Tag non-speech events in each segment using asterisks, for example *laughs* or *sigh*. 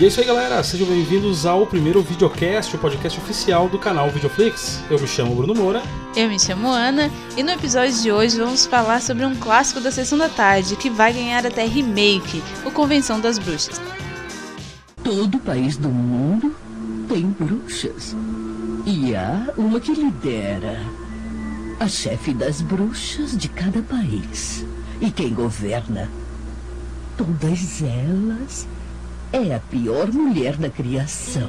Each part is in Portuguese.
E é isso aí, galera. Sejam bem-vindos ao primeiro videocast, o podcast oficial do canal Videoflix. Eu me chamo Bruno Moura. Eu me chamo Ana e no episódio de hoje vamos falar sobre um clássico da sessão da tarde que vai ganhar até remake, o Convenção das Bruxas. Todo país do mundo tem bruxas. E há uma que lidera. A chefe das bruxas de cada país. E quem governa todas elas é a pior mulher da criação.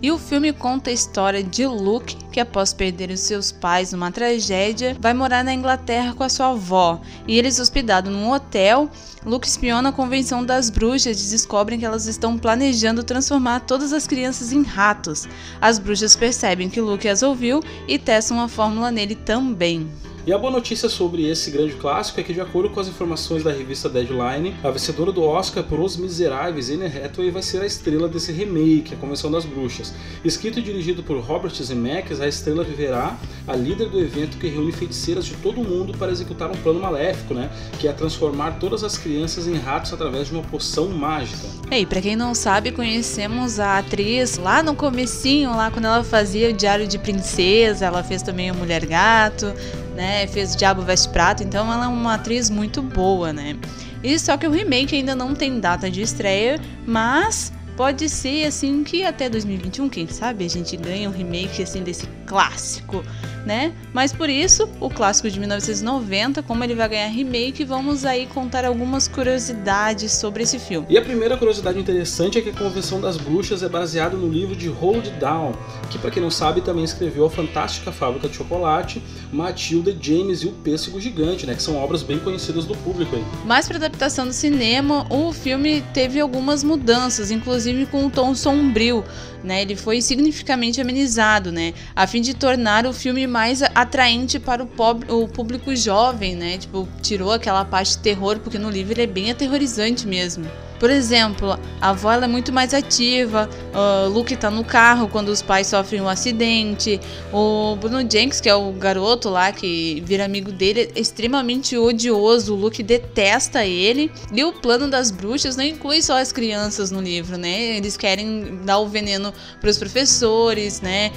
E o filme conta a história de Luke, que após perder os seus pais numa tragédia, vai morar na Inglaterra com a sua avó. E eles hospedados num hotel, Luke espiona a convenção das bruxas e descobrem que elas estão planejando transformar todas as crianças em ratos. As bruxas percebem que Luke as ouviu e testam a fórmula nele também. E a boa notícia sobre esse grande clássico é que, de acordo com as informações da revista Deadline, a vencedora do Oscar por Os Miseráveis, Anne Hathaway, vai ser a estrela desse remake, a Convenção das Bruxas. Escrito e dirigido por Robert Zemeckis, a estrela viverá a líder do evento que reúne feiticeiras de todo o mundo para executar um plano maléfico, né? Que é transformar todas as crianças em ratos através de uma poção mágica. E para quem não sabe, conhecemos a atriz lá no comecinho, lá quando ela fazia o Diário de Princesa, ela fez também o Mulher Gato, né? Fez o Diabo Veste Prato, então ela é uma atriz muito boa, né? E só que o remake ainda não tem data de estreia, mas pode ser assim que até 2021, quem sabe, a gente ganha um remake assim desse clássico né? Mas por isso, o clássico de 1990, como ele vai ganhar remake, vamos aí contar algumas curiosidades sobre esse filme. E a primeira curiosidade interessante é que a Convenção das Bruxas é baseada no livro de Roald Dahl, que para quem não sabe também escreveu a Fantástica Fábrica de Chocolate, Matilda, James e o Pêssego Gigante, né? Que são obras bem conhecidas do público aí. Mas para adaptação do cinema, o filme teve algumas mudanças, inclusive com um tom sombrio, né? Ele foi significativamente amenizado, né? A fim de tornar o filme mais atraente para o, o público jovem, né? Tipo, tirou aquela parte de terror, porque no livro ele é bem aterrorizante mesmo. Por exemplo, a avó é muito mais ativa, o Luke tá no carro quando os pais sofrem um acidente, o Bruno Jenks, que é o garoto lá que vira amigo dele, é extremamente odioso, o Luke detesta ele, e o plano das bruxas não inclui só as crianças no livro, né? Eles querem dar o veneno para os professores, né?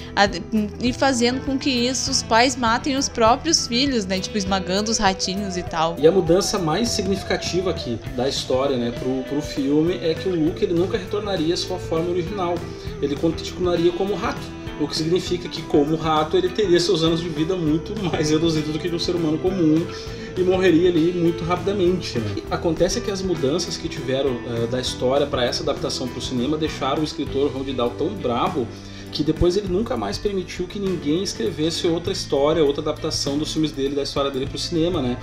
E fazendo com que isso os pais matem os próprios filhos, né? Tipo, esmagando os ratinhos e tal. E a mudança mais significativa aqui da história, né, pro, pro filme é que o Luke ele nunca retornaria à sua forma original. Ele continuaria como rato. O que significa que, como rato, ele teria seus anos de vida muito mais reduzidos do que de um ser humano comum e morreria ali muito rapidamente. Né? Acontece que as mudanças que tiveram uh, da história para essa adaptação para o cinema deixaram o escritor Ron Dahl tão bravo que depois ele nunca mais permitiu que ninguém escrevesse outra história, outra adaptação dos filmes dele, da história dele para o cinema, né?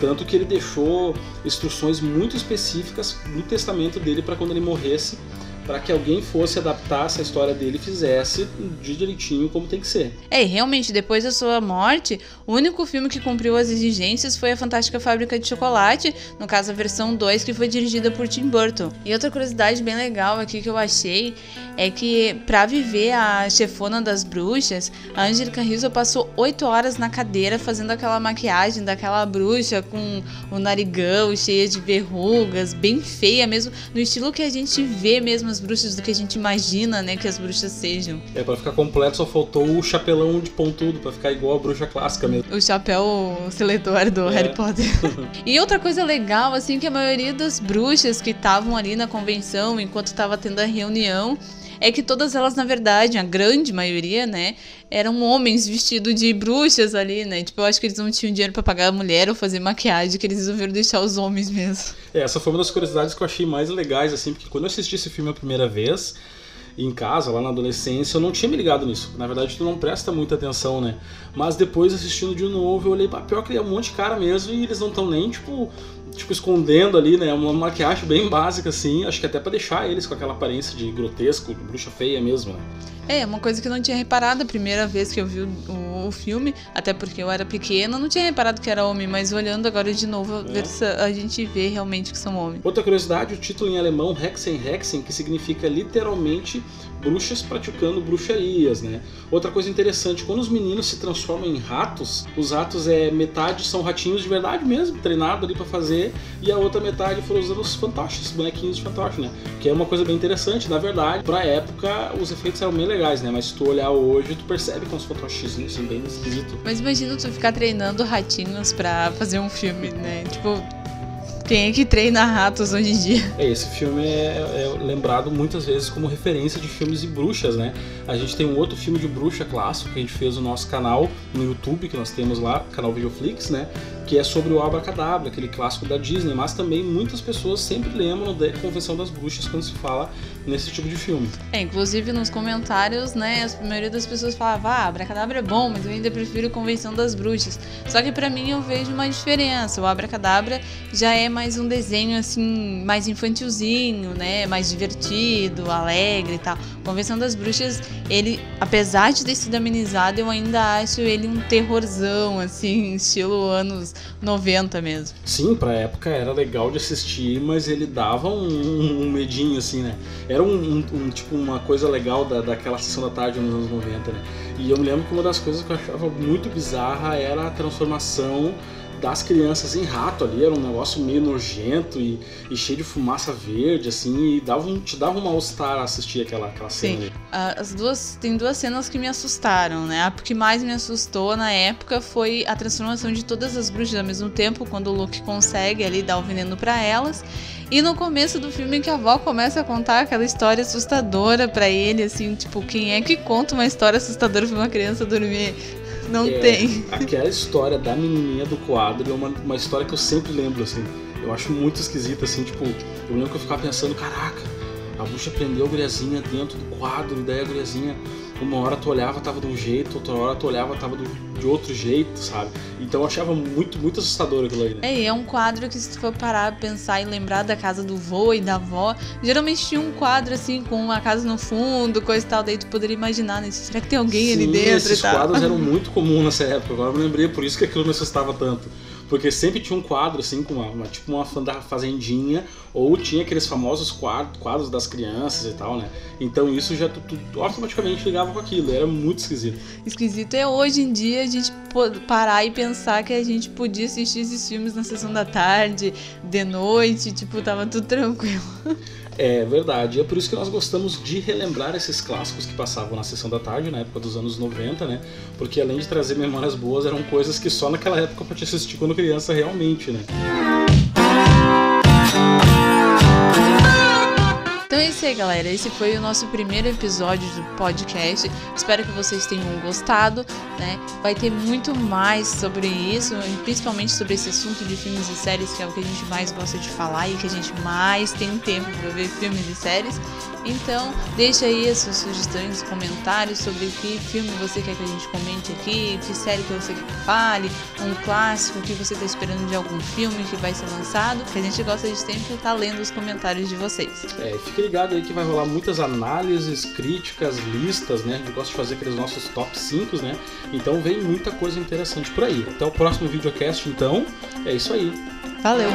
Tanto que ele deixou instruções muito específicas no testamento dele para quando ele morresse para que alguém fosse adaptar essa história dele e fizesse de direitinho como tem que ser. É, realmente, depois da sua morte, o único filme que cumpriu as exigências foi A Fantástica Fábrica de Chocolate, no caso a versão 2, que foi dirigida por Tim Burton. E outra curiosidade bem legal aqui que eu achei é que para viver a chefona das bruxas, a Angelica Rizzo passou 8 horas na cadeira fazendo aquela maquiagem daquela bruxa com o narigão cheia de verrugas, bem feia mesmo, no estilo que a gente vê mesmo as bruxas do que a gente imagina, né, que as bruxas sejam. É, pra ficar completo só faltou o chapelão de pontudo, pra ficar igual a bruxa clássica mesmo. O chapéu seletor do é. Harry Potter. *laughs* e outra coisa legal, assim, que a maioria das bruxas que estavam ali na convenção, enquanto estava tendo a reunião, é que todas elas, na verdade, a grande maioria, né, eram homens vestidos de bruxas ali, né? Tipo, eu acho que eles não tinham dinheiro para pagar a mulher ou fazer maquiagem, que eles resolveram deixar os homens mesmo. É, essa foi uma das curiosidades que eu achei mais legais, assim, porque quando eu assisti esse filme a primeira vez, em casa, lá na adolescência, eu não tinha me ligado nisso. Na verdade, tu não presta muita atenção, né? Mas depois, assistindo de novo, eu olhei pra pior que é um monte de cara mesmo e eles não estão nem, tipo, tipo, escondendo ali, né? Uma maquiagem bem básica, assim. Acho que até para deixar eles com aquela aparência de grotesco, de bruxa feia mesmo, né? É, uma coisa que eu não tinha reparado a primeira vez que eu vi o o filme, até porque eu era pequena, não tinha reparado que era homem, mas olhando agora de novo, é. a gente vê realmente que são homens. Outra curiosidade, o título em alemão Hexen Hexen, que significa literalmente bruxas praticando bruxarias, né? Outra coisa interessante, quando os meninos se transformam em ratos, os ratos é metade são ratinhos de verdade mesmo, treinado ali para fazer, e a outra metade foram usando os fantoches, bonequinhos de fantoche, né? Que é uma coisa bem interessante, na verdade, pra época os efeitos eram bem legais, né? Mas se tu olhar hoje, tu percebe que os fantoches assim, bem esquisitos. Mas imagina tu ficar treinando ratinhos para fazer um filme, né? Tipo, quem é que treina ratos hoje em dia? É, esse filme é, é, lembrado muitas vezes como referência de filmes de bruxas, né? A gente tem um outro filme de bruxa clássico que a gente fez no nosso canal no YouTube, que nós temos lá, canal Videoflix, né? Que é sobre o Abracadabra, aquele clássico da Disney, mas também muitas pessoas sempre lembram da Convenção das Bruxas quando se fala nesse tipo de filme. É, inclusive nos comentários, né, a maioria das pessoas falava, ah, Abracadabra é bom, mas eu ainda prefiro Convenção das Bruxas. Só que para mim eu vejo uma diferença. O Abracadabra já é mais um desenho assim, mais infantilzinho, né, mais divertido, alegre e tal. Convenção das Bruxas, ele, apesar de ter sido amenizado, eu ainda acho ele um terrorzão, assim, *laughs* estilo anos 90 mesmo. Sim, pra época era legal de assistir, mas ele dava um, um medinho, assim, né? Era um, um, tipo uma coisa legal da, daquela sessão da tarde nos anos 90, né? E eu me lembro que uma das coisas que eu achava muito bizarra era a transformação das crianças em rato ali, era um negócio meio nojento e, e cheio de fumaça verde, assim, e dava um, te dava um mal-estar assistir aquela, aquela cena. Sim, as duas, tem duas cenas que me assustaram, né? A que mais me assustou na época foi a transformação de todas as bruxas ao mesmo tempo, quando o Luke consegue ali dar o veneno para elas. E no começo do filme que a avó começa a contar aquela história assustadora para ele, assim, tipo, quem é que conta uma história assustadora pra uma criança dormir? Não é, tem. Aquela história da menininha do quadro é uma, uma história que eu sempre lembro, assim. Eu acho muito esquisita, assim, tipo, eu lembro que eu ficava pensando, caraca, a bruxa prendeu a guriazinha dentro do quadro, e daí a guriazinha uma hora tu olhava tava de um jeito, outra hora tu olhava tava do, de outro jeito, sabe? Então eu achava muito, muito assustador aquilo aí, né? É, é um quadro que se tu for parar, pensar e lembrar da casa do vô e da avó, geralmente tinha um quadro assim, com uma casa no fundo, coisa e tal, daí tu poderia imaginar, né? Será que tem alguém Sim, ali dentro esses quadros eram *laughs* muito comuns nessa época, agora eu me lembrei, por isso que aquilo me assustava tanto. Porque sempre tinha um quadro, assim, com uma, uma tipo uma fazendinha, ou tinha aqueles famosos quadros das crianças e tal, né? Então isso já tu, tu automaticamente ligava com aquilo, era muito esquisito. Esquisito é hoje em dia a gente parar e pensar que a gente podia assistir esses filmes na sessão da tarde, de noite, tipo, tava tudo tranquilo. É verdade, é por isso que nós gostamos de relembrar esses clássicos que passavam na sessão da tarde, na época dos anos 90, né? Porque além de trazer memórias boas, eram coisas que só naquela época eu podia assistir quando criança realmente, né? Então é isso aí, galera. Esse foi o nosso primeiro episódio do podcast. Espero que vocês tenham gostado, né? Vai ter muito mais sobre isso, principalmente sobre esse assunto de filmes e séries, que é o que a gente mais gosta de falar e que a gente mais tem tempo para ver filmes e séries. Então, deixa aí as suas sugestões, comentários sobre que filme você quer que a gente comente aqui, que série que você quer que fale, um clássico que você está esperando de algum filme que vai ser lançado, que a gente gosta de sempre estar tá lendo os comentários de vocês. É, fique ligado aí que vai rolar muitas análises, críticas, listas, né? A gente gosta de fazer aqueles nossos top 5, né? Então vem muita coisa interessante por aí. Até o próximo videocast, então. É isso aí. Valeu!